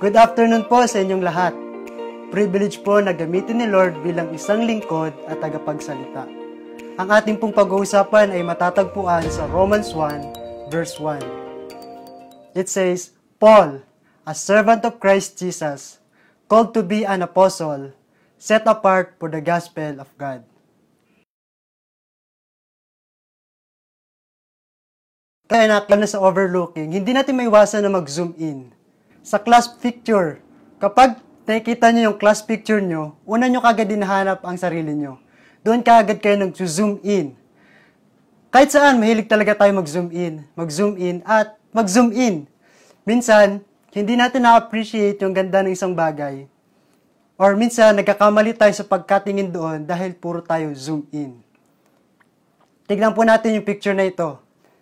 Good afternoon po sa inyong lahat. Privilege po na gamitin ni Lord bilang isang lingkod at tagapagsalita. Ang ating pong pag-uusapan ay matatagpuan sa Romans 1 verse 1. It says, Paul, a servant of Christ Jesus, called to be an apostle, set apart for the gospel of God. Kaya nakala sa overlooking, hindi natin maiwasan na mag-zoom in. Sa class picture, kapag nakikita nyo yung class picture nyo, una nyo kagad dinahanap ang sarili nyo. Doon kagad kayo nag-zoom in. Kahit saan, mahilig talaga tayo mag-zoom in, mag-zoom in, at mag-zoom in. Minsan, hindi natin na-appreciate yung ganda ng isang bagay. Or minsan, nagkakamali tayo sa pagkatingin doon dahil puro tayo zoom in. Tignan po natin yung picture na ito.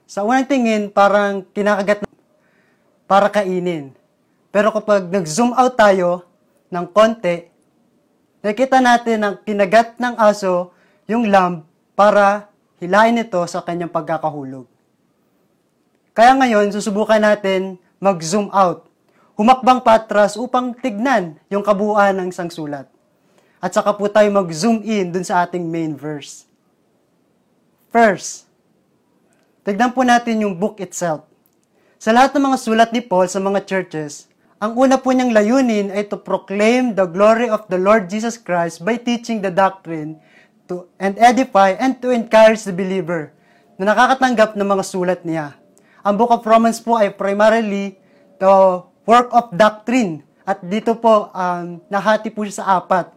Sa unang tingin, parang kinakagat na para kainin. Pero kapag nag-zoom out tayo ng konti, nakita natin ang kinagat ng aso yung lamb para hilain ito sa kanyang pagkakahulog. Kaya ngayon, susubukan natin mag-zoom out. Humakbang patras upang tignan yung kabuuan ng isang sulat. At saka po tayo mag-zoom in dun sa ating main verse. First, Tignan po natin yung book itself. Sa lahat ng mga sulat ni Paul sa mga churches, ang una po niyang layunin ay to proclaim the glory of the Lord Jesus Christ by teaching the doctrine to and edify and to encourage the believer na nakakatanggap ng mga sulat niya. Ang book of Romans po ay primarily the work of doctrine at dito po um, nahati po siya sa apat.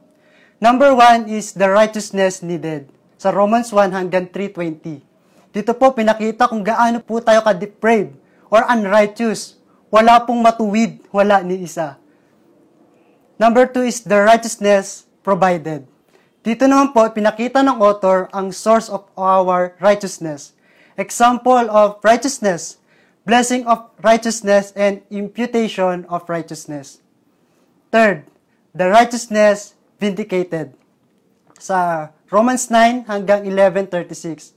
Number one is the righteousness needed sa Romans 1 hanggang 320. Dito po pinakita kung gaano po tayo ka-depraved or unrighteous. Wala pong matuwid, wala ni isa. Number two is the righteousness provided. Dito naman po, pinakita ng author ang source of our righteousness. Example of righteousness, blessing of righteousness, and imputation of righteousness. Third, the righteousness vindicated. Sa Romans 9 hanggang 11.36.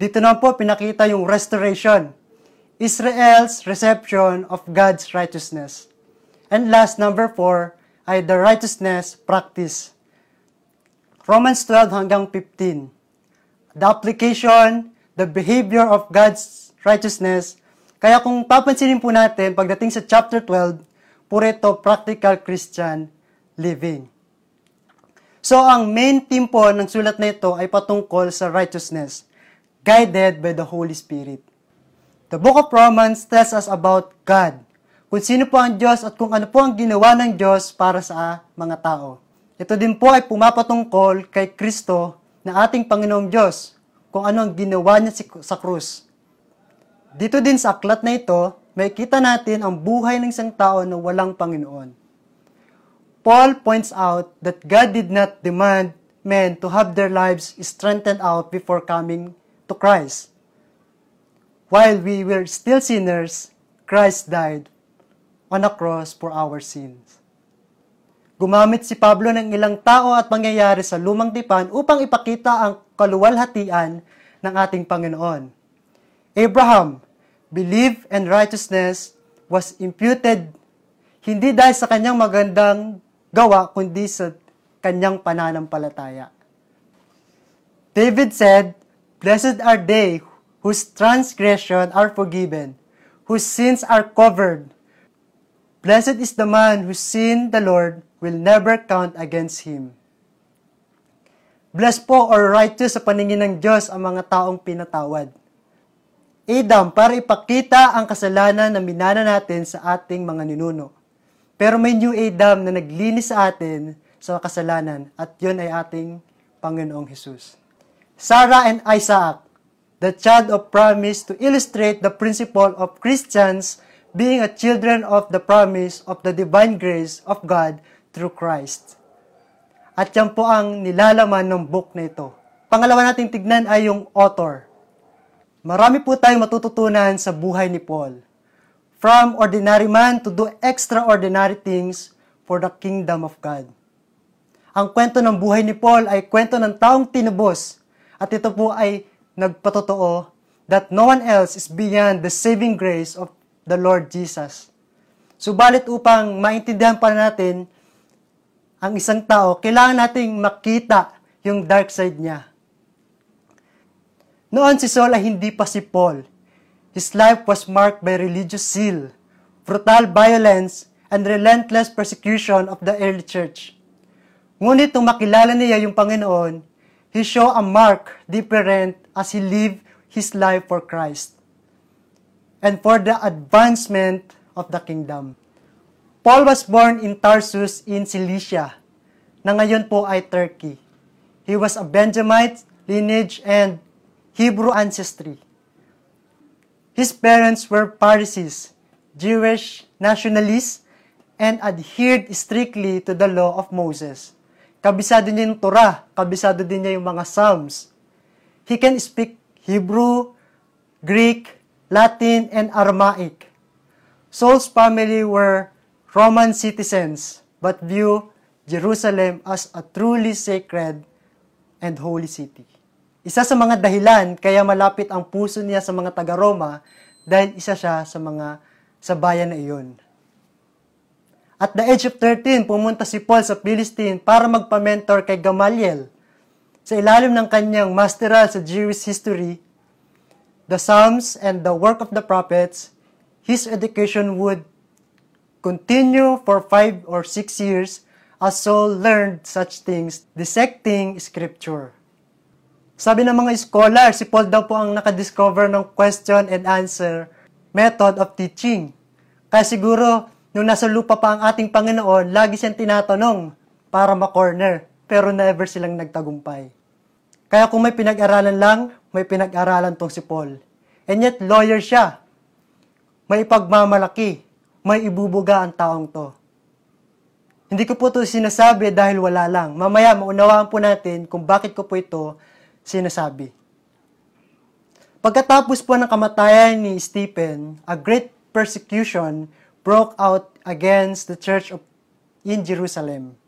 Dito naman po pinakita yung restoration. Israel's reception of God's righteousness. And last, number 4, ay the righteousness practice. Romans 12 hanggang 15. The application, the behavior of God's righteousness. Kaya kung papansinin po natin, pagdating sa chapter 12, puro ito practical Christian living. So, ang main theme po ng sulat na ito ay patungkol sa righteousness guided by the Holy Spirit. The book of Romans tells us about God, kung sino po ang Diyos at kung ano po ang ginawa ng Diyos para sa mga tao. Ito din po ay pumapatungkol kay Kristo na ating Panginoong Diyos, kung ano ang ginawa niya sa krus. Dito din sa aklat na ito, may kita natin ang buhay ng isang tao na walang Panginoon. Paul points out that God did not demand men to have their lives strengthened out before coming to Christ. While we were still sinners, Christ died on a cross for our sins. Gumamit si Pablo ng ilang tao at pangyayari sa lumang tipan upang ipakita ang kaluwalhatian ng ating Panginoon. Abraham, belief and righteousness was imputed hindi dahil sa kanyang magandang gawa, kundi sa kanyang pananampalataya. David said, Blessed are they whose transgression are forgiven, whose sins are covered. Blessed is the man whose sin the Lord will never count against him. Blessed po or righteous sa paningin ng Diyos ang mga taong pinatawad. Adam, para ipakita ang kasalanan na minana natin sa ating mga ninuno. Pero may new Adam na naglinis sa atin sa kasalanan at yun ay ating Panginoong Hesus. Sarah and Isaac, the child of promise to illustrate the principle of Christians being a children of the promise of the divine grace of God through Christ. At yan po ang nilalaman ng book na ito. Pangalawa nating tignan ay yung author. Marami po tayong matututunan sa buhay ni Paul. From ordinary man to do extraordinary things for the kingdom of God. Ang kwento ng buhay ni Paul ay kwento ng taong tinubos at ito po ay nagpatotoo that no one else is beyond the saving grace of the Lord Jesus. Subalit upang maintindihan pa natin ang isang tao, kailangan nating makita yung dark side niya. Noon si Saul ay hindi pa si Paul. His life was marked by religious zeal, brutal violence, and relentless persecution of the early church. Ngunit nung makilala niya yung Panginoon, he show a mark different as he lived his life for Christ and for the advancement of the kingdom. Paul was born in Tarsus in Cilicia, na ngayon po ay Turkey. He was a Benjamite lineage and Hebrew ancestry. His parents were Pharisees, Jewish nationalists, and adhered strictly to the law of Moses. Kabisado niya yung Torah, kabisado din niya yung mga Psalms. He can speak Hebrew, Greek, Latin, and Aramaic. Saul's family were Roman citizens, but view Jerusalem as a truly sacred and holy city. Isa sa mga dahilan kaya malapit ang puso niya sa mga taga-Roma dahil isa siya sa mga sa bayan na iyon. At the age of 13, pumunta si Paul sa Philistine para magpa-mentor kay Gamaliel. Sa ilalim ng kanyang masteral sa Jewish history, the Psalms and the work of the prophets, his education would continue for five or six years as Saul learned such things, dissecting scripture. Sabi ng mga scholar, si Paul daw po ang nakadiscover ng question and answer method of teaching. Kaya siguro, nung nasa lupa pa ang ating Panginoon, lagi siyang tinatanong para ma-corner, pero never silang nagtagumpay. Kaya kung may pinag-aralan lang, may pinag-aralan tong si Paul. And yet, lawyer siya. May pagmamalaki. May ibubuga ang taong to. Hindi ko po ito sinasabi dahil wala lang. Mamaya, maunawaan po natin kung bakit ko po ito sinasabi. Pagkatapos po ng kamatayan ni Stephen, a great persecution broke out against the church of, in Jerusalem.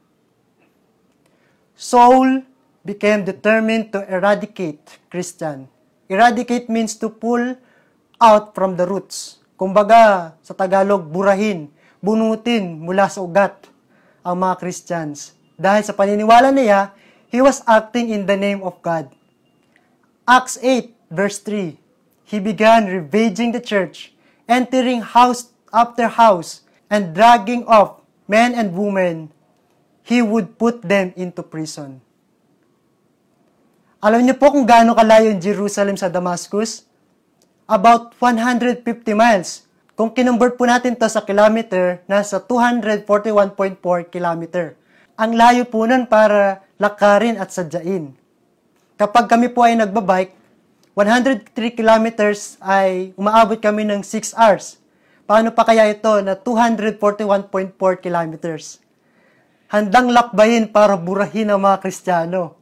Saul became determined to eradicate Christian. Eradicate means to pull out from the roots. Kumbaga, sa Tagalog, burahin, bunutin mula sa ugat ang mga Christians. Dahil sa paniniwala niya, he was acting in the name of God. Acts 8, verse 3, he began ravaging the church, entering house after house, and dragging off men and women. He would put them into prison. Alam niyo po kung gaano kalayo yung Jerusalem sa Damascus? About 150 miles. Kung kinumbert po natin to sa kilometer, nasa 241.4 kilometer. Ang layo po nun para lakarin at sadyain. Kapag kami po ay nagbabike, 103 kilometers ay umaabot kami ng 6 hours. Paano pa kaya ito na 241.4 kilometers? Handang lakbayin para burahin ang mga Kristiyano.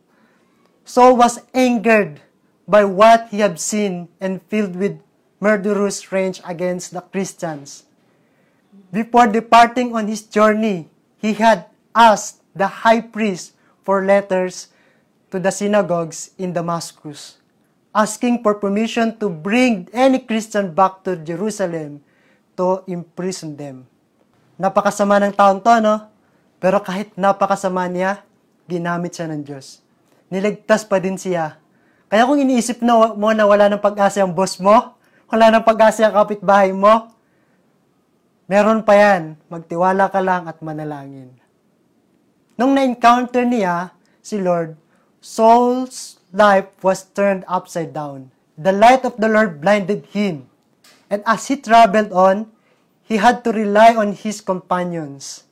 Saul was angered by what he had seen and filled with murderous rage against the Christians. Before departing on his journey, he had asked the high priest for letters to the synagogues in Damascus, asking for permission to bring any Christian back to Jerusalem to imprison them. Napakasama ng taon to, no? Pero kahit napakasama niya, ginamit siya ng Diyos niligtas pa din siya. Kaya kung iniisip na mo na wala ng pag-asa ang boss mo, wala ng pag-asa ang kapitbahay mo, meron pa yan. Magtiwala ka lang at manalangin. Nung na-encounter niya si Lord, Saul's life was turned upside down. The light of the Lord blinded him. And as he traveled on, he had to rely on his companions.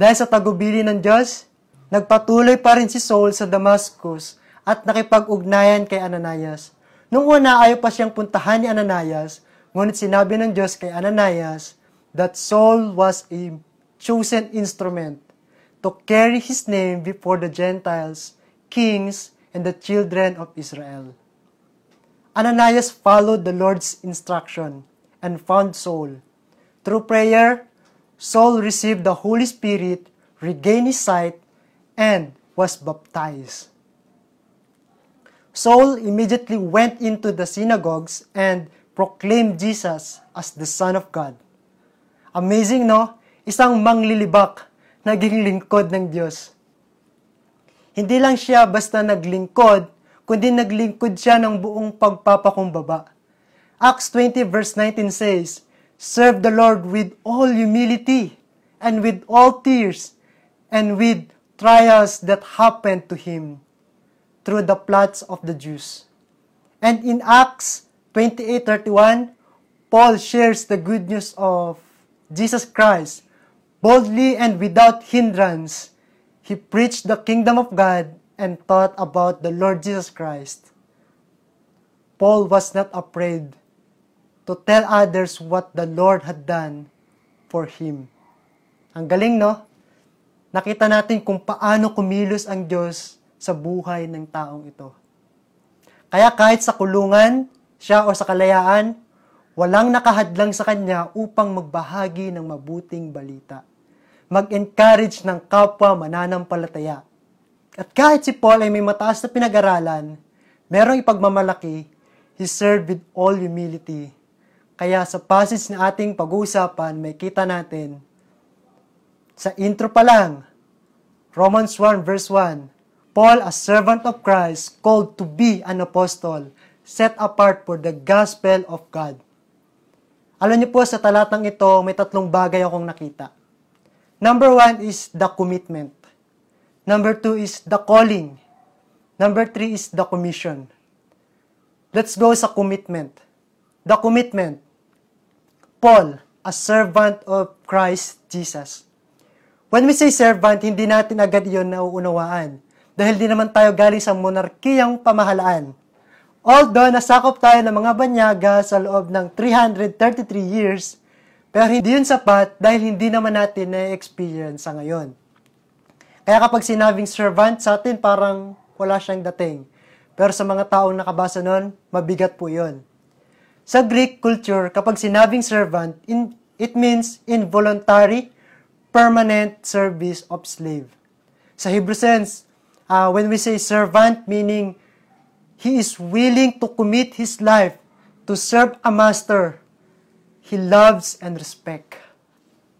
Dahil sa tagubili ng Diyos, Nagpatuloy pa rin si Saul sa Damascus at nakipag-ugnayan kay Ananias. Nung una, ayaw pa siyang puntahan ni Ananias, ngunit sinabi ng Diyos kay Ananias that Saul was a chosen instrument to carry his name before the Gentiles, kings, and the children of Israel. Ananias followed the Lord's instruction and found Saul. Through prayer, Saul received the Holy Spirit, regained his sight, and was baptized. Saul immediately went into the synagogues and proclaimed Jesus as the Son of God. Amazing, no? Isang manglilibak, naging lingkod ng Diyos. Hindi lang siya basta naglingkod, kundi naglingkod siya ng buong pagpapakumbaba. Acts 20 verse 19 says, Serve the Lord with all humility and with all tears and with trials that happened to him through the plots of the Jews. And in Acts 28:31, Paul shares the good news of Jesus Christ boldly and without hindrance. He preached the kingdom of God and taught about the Lord Jesus Christ. Paul was not afraid to tell others what the Lord had done for him. Ang galing, no? Nakita natin kung paano kumilos ang Diyos sa buhay ng taong ito. Kaya kahit sa kulungan, siya o sa kalayaan, walang nakahadlang sa kanya upang magbahagi ng mabuting balita. Mag-encourage ng kapwa mananampalataya. At kahit si Paul ay may mataas na pinag-aralan, merong ipagmamalaki, he served with all humility. Kaya sa passage na ating pag-uusapan, may kita natin, sa intro pa lang, Romans 1 verse 1, Paul, a servant of Christ, called to be an apostle, set apart for the gospel of God. Alam niyo po, sa talatang ito, may tatlong bagay akong nakita. Number one is the commitment. Number two is the calling. Number three is the commission. Let's go sa commitment. The commitment. Paul, a servant of Christ Jesus. When we say servant, hindi natin agad yon nauunawaan dahil di naman tayo galing sa monarkiyang pamahalaan. Although nasakop tayo ng mga banyaga sa loob ng 333 years, pero hindi yun sapat dahil hindi naman natin na-experience sa ngayon. Kaya kapag sinabing servant sa atin, parang wala siyang dating. Pero sa mga taong nakabasa nun, mabigat po yun. Sa Greek culture, kapag sinabing servant, in, it means involuntary, permanent service of slave. Sa Hebrew sense, uh, when we say servant, meaning he is willing to commit his life to serve a master he loves and respect.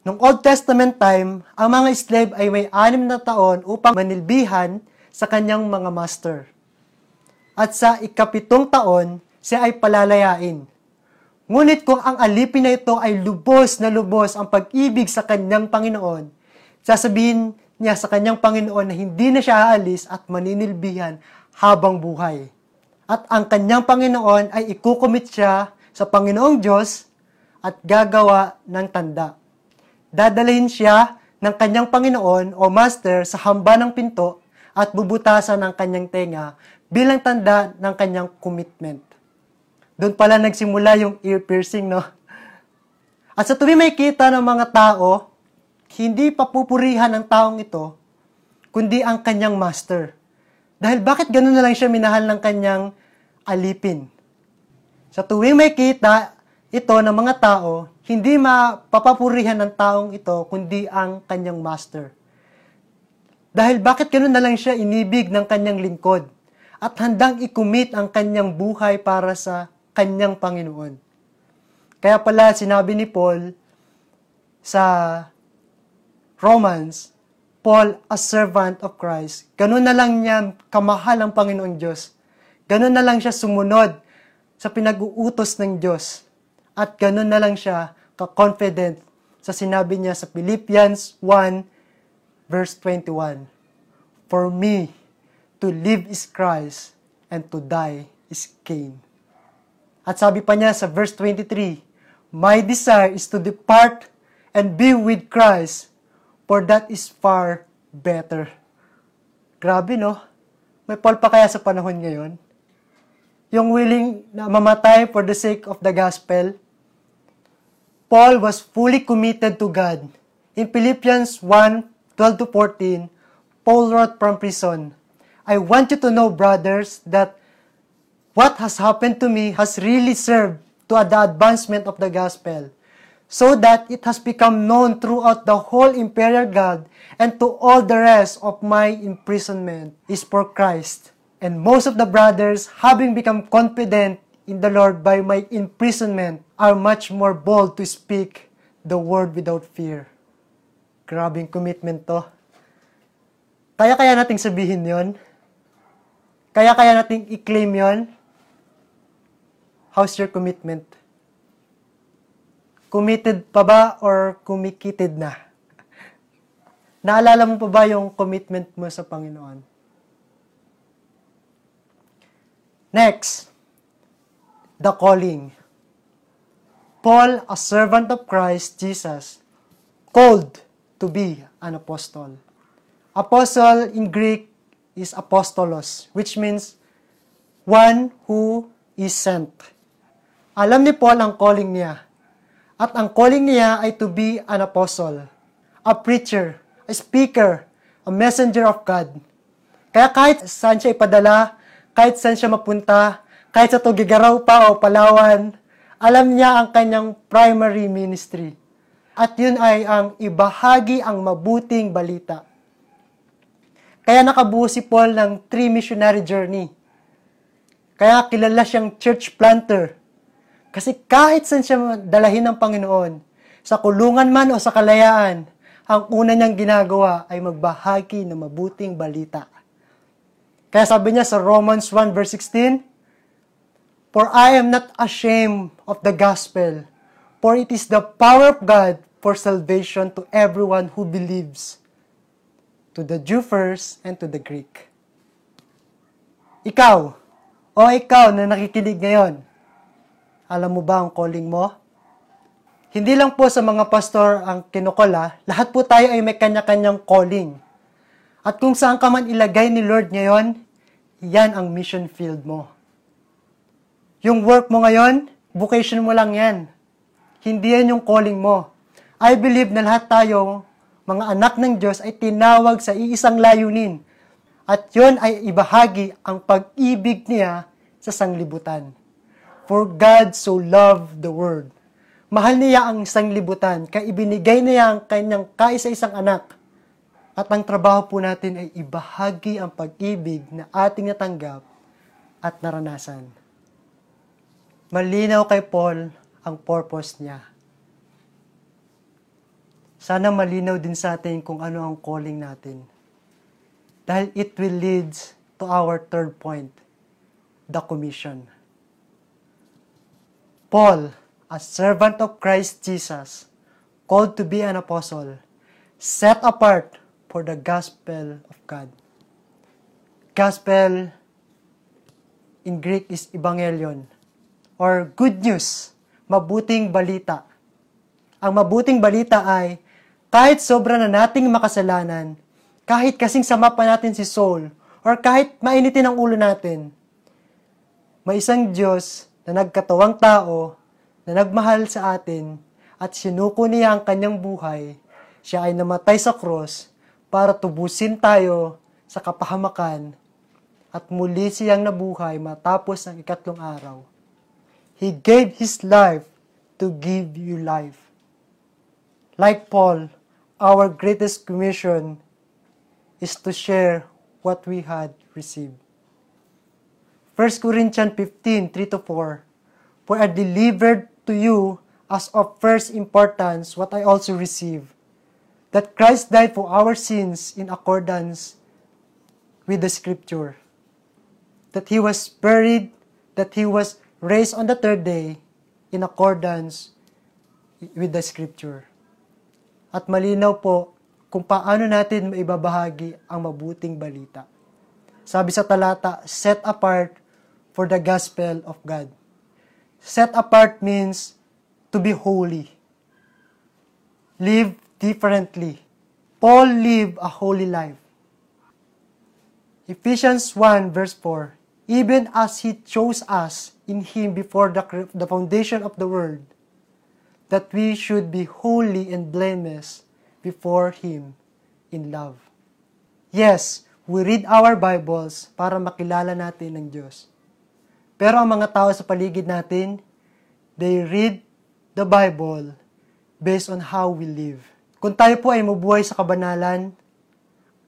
Nung Old Testament time, ang mga slave ay may anim na taon upang manilbihan sa kanyang mga master. At sa ikapitong taon, siya ay palalayain. Ngunit kung ang alipin na ito ay lubos na lubos ang pag-ibig sa kanyang Panginoon, sasabihin niya sa kanyang Panginoon na hindi na siya aalis at maninilbihan habang buhay. At ang kanyang Panginoon ay ikukumit siya sa Panginoong Diyos at gagawa ng tanda. Dadalhin siya ng kanyang Panginoon o Master sa hamba ng pinto at bubutasan ng kanyang tenga bilang tanda ng kanyang commitment. Doon pala nagsimula yung ear piercing, no? At sa tuwing may kita ng mga tao hindi papupurihan ng taong ito, kundi ang kanyang master. Dahil bakit ganun na lang siya minahal ng kanyang alipin? Sa tuwing may kita ito ng mga tao, hindi mapapapurihan ng taong ito, kundi ang kanyang master. Dahil bakit ganun na lang siya inibig ng kanyang lingkod at handang ikumit ang kanyang buhay para sa kanyang Panginoon. Kaya pala sinabi ni Paul sa Romans, Paul, a servant of Christ, ganun na lang niya kamahal ang Panginoong Diyos. Ganun na lang siya sumunod sa pinag-uutos ng Diyos. At ganun na lang siya ka-confident sa sinabi niya sa Philippians 1 verse 21. For me, to live is Christ, and to die is gain. At sabi pa niya sa verse 23, My desire is to depart and be with Christ, for that is far better. Grabe, no? May Paul pa kaya sa panahon ngayon? Yung willing na mamatay for the sake of the gospel? Paul was fully committed to God. In Philippians 1, 12 to 14, Paul wrote from prison, I want you to know, brothers, that what has happened to me has really served to the advancement of the gospel so that it has become known throughout the whole imperial guard and to all the rest of my imprisonment is for Christ. And most of the brothers, having become confident in the Lord by my imprisonment, are much more bold to speak the word without fear. Grabing commitment to. Kaya-kaya nating sabihin yon? Kaya-kaya nating i-claim yon? How's your commitment? Committed pa ba or kumikited na? Naalala mo pa ba yung commitment mo sa Panginoon? Next, the calling. Paul, a servant of Christ Jesus, called to be an apostle. Apostle in Greek is apostolos, which means one who is sent. Alam ni Paul ang calling niya. At ang calling niya ay to be an apostle, a preacher, a speaker, a messenger of God. Kaya kahit saan siya ipadala, kahit saan siya mapunta, kahit sa Tugigaraw pa o Palawan, alam niya ang kanyang primary ministry. At yun ay ang ibahagi ang mabuting balita. Kaya nakabuo si Paul ng three missionary journey. Kaya kilala siyang church planter. Kasi kahit saan siya dalahin ng Panginoon, sa kulungan man o sa kalayaan, ang una niyang ginagawa ay magbahagi ng mabuting balita. Kaya sabi niya sa Romans 1 verse 16, For I am not ashamed of the gospel, for it is the power of God for salvation to everyone who believes, to the Jew first and to the Greek. Ikaw, o ikaw na nakikinig ngayon, alam mo ba ang calling mo? Hindi lang po sa mga pastor ang kinukola, lahat po tayo ay may kanya-kanyang calling. At kung saan ka man ilagay ni Lord ngayon, yan ang mission field mo. Yung work mo ngayon, vocation mo lang yan. Hindi yan yung calling mo. I believe na lahat tayo, mga anak ng Diyos, ay tinawag sa iisang layunin. At yon ay ibahagi ang pag-ibig niya sa sanglibutan. For God so loved the world. Mahal niya ang sanglibutan, kaya ibinigay niya ang kanyang kaisa-isang anak. At ang trabaho po natin ay ibahagi ang pag-ibig na ating natanggap at naranasan. Malinaw kay Paul ang purpose niya. Sana malinaw din sa atin kung ano ang calling natin. Dahil it will lead to our third point, the commission. Paul, a servant of Christ Jesus, called to be an apostle, set apart for the gospel of God. Gospel in Greek is evangelion or good news, mabuting balita. Ang mabuting balita ay kahit sobra na nating makasalanan, kahit kasing sama pa natin si soul, or kahit mainitin ang ulo natin, may isang Diyos na nagkatawang tao na nagmahal sa atin at sinuko niya ang kanyang buhay. Siya ay namatay sa cross para tubusin tayo sa kapahamakan at muli siyang nabuhay matapos ang ikatlong araw. He gave His life to give you life. Like Paul, our greatest commission is to share what we had received. 1 Corinthians 15, 3-4 For I delivered to you as of first importance what I also received, that Christ died for our sins in accordance with the Scripture, that He was buried, that He was raised on the third day in accordance with the scripture. At malinaw po kung paano natin maibabahagi ang mabuting balita. Sabi sa talata, set apart for the gospel of God. Set apart means to be holy. Live differently. Paul lived a holy life. Ephesians 1 verse 4 even as He chose us in Him before the, the foundation of the world, that we should be holy and blameless before Him in love. Yes, we read our Bibles para makilala natin ang Diyos. Pero ang mga tao sa paligid natin, they read the Bible based on how we live. Kung tayo po ay mabuhay sa kabanalan,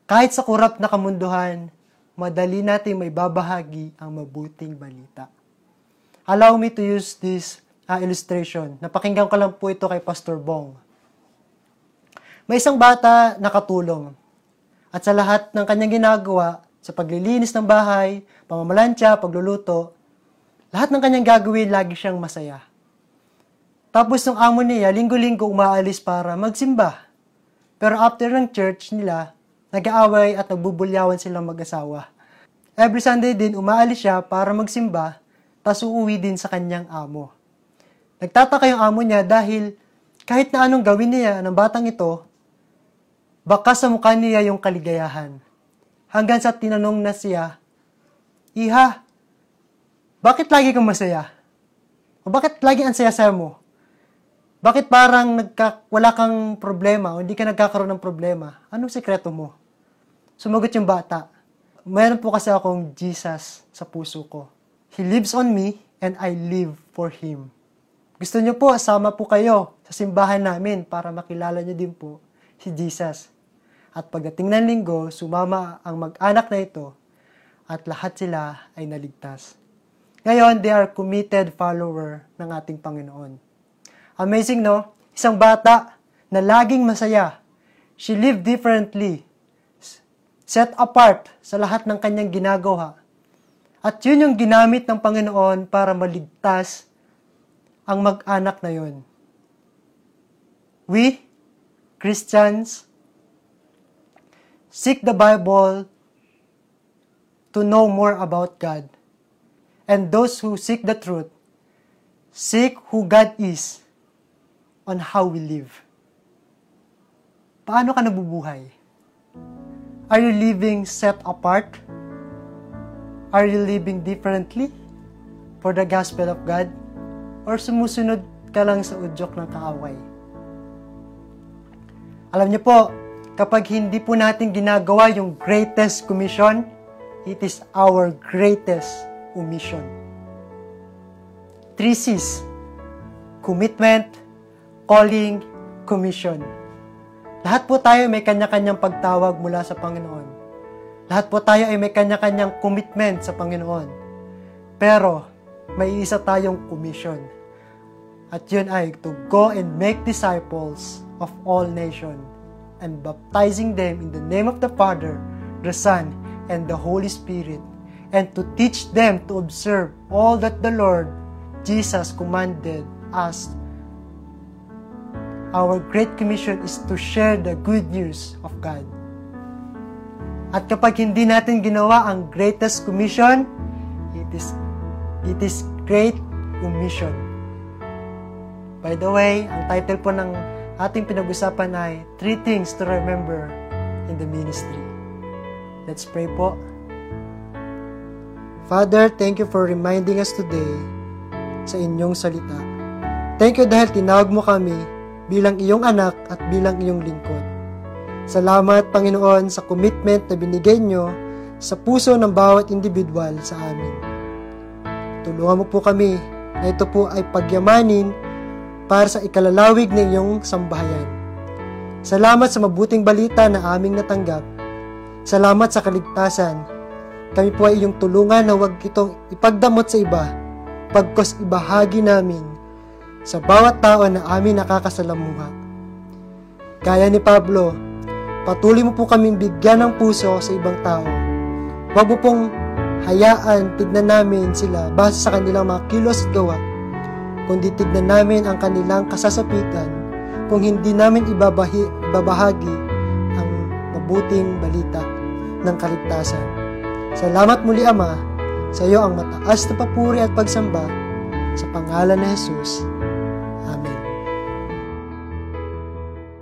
kahit sa kurap na kamunduhan, madali nating may babahagi ang mabuting balita. Allow me to use this ah, illustration. Napakinggan ko lang po ito kay Pastor Bong. May isang bata na katulong. At sa lahat ng kanyang ginagawa, sa paglilinis ng bahay, pamamalansya, pagluluto, lahat ng kanyang gagawin, lagi siyang masaya. Tapos ng amo niya, linggo-linggo umaalis para magsimba. Pero after ng church nila, nag-aaway at nagbubulyawan silang mag-asawa. Every Sunday din, umaalis siya para magsimba, tas uuwi din sa kanyang amo. Nagtataka yung amo niya dahil kahit na anong gawin niya ng batang ito, baka sa mukha niya yung kaligayahan. Hanggang sa tinanong na siya, Iha, bakit lagi kang masaya? O bakit lagi ang saya-saya mo? Bakit parang nagka, wala kang problema o hindi ka nagkakaroon ng problema? Anong sekreto mo? Sumagot yung bata, Mayroon po kasi akong Jesus sa puso ko. He lives on me and I live for Him. Gusto niyo po, sama po kayo sa simbahan namin para makilala niyo din po si Jesus. At pagdating ng linggo, sumama ang mag-anak na ito at lahat sila ay naligtas. Ngayon, they are committed follower ng ating Panginoon. Amazing, no? Isang bata na laging masaya. She lived differently. Set apart sa lahat ng kanyang ginagawa. At yun yung ginamit ng Panginoon para maligtas ang mag-anak na yun. We, Christians, seek the Bible to know more about God. And those who seek the truth, seek who God is on how we live. Paano ka nabubuhay? Are you living set apart? Are you living differently for the gospel of God? Or sumusunod ka lang sa udyok ng kaaway? Alam niyo po, kapag hindi po natin ginagawa yung greatest commission, it is our greatest omission. Three C's. Commitment, calling, commission. Lahat po tayo may kanya-kanyang pagtawag mula sa Panginoon. Lahat po tayo ay may kanya-kanyang commitment sa Panginoon. Pero, may isa tayong commission. At yun ay to go and make disciples of all nations and baptizing them in the name of the Father, the Son, and the Holy Spirit, and to teach them to observe all that the Lord Jesus commanded us our Great Commission is to share the good news of God. At kapag hindi natin ginawa ang greatest commission, it is it is great omission. By the way, ang title po ng ating pinag-usapan ay Three Things to Remember in the Ministry. Let's pray po. Father, thank you for reminding us today sa inyong salita. Thank you dahil tinawag mo kami bilang iyong anak at bilang iyong lingkod. Salamat, Panginoon, sa commitment na binigay nyo sa puso ng bawat individual sa amin. Tulungan mo po kami na ito po ay pagyamanin para sa ikalalawig ng iyong sambahayan. Salamat sa mabuting balita na aming natanggap. Salamat sa kaligtasan. Kami po ay iyong tulungan na huwag itong ipagdamot sa iba, pagkos ibahagi namin sa bawat tao na amin nakakasalamuha. Kaya ni Pablo, patuloy mo po kaming bigyan ng puso sa ibang tao. Huwag mo pong hayaan tignan namin sila base sa kanilang mga kilos at gawa, kundi tignan namin ang kanilang kasasapitan kung hindi namin ibabahi, ibabahagi ang mabuting balita ng kaligtasan. Salamat muli Ama, sa iyo ang mataas na papuri at pagsamba sa pangalan ni Jesus.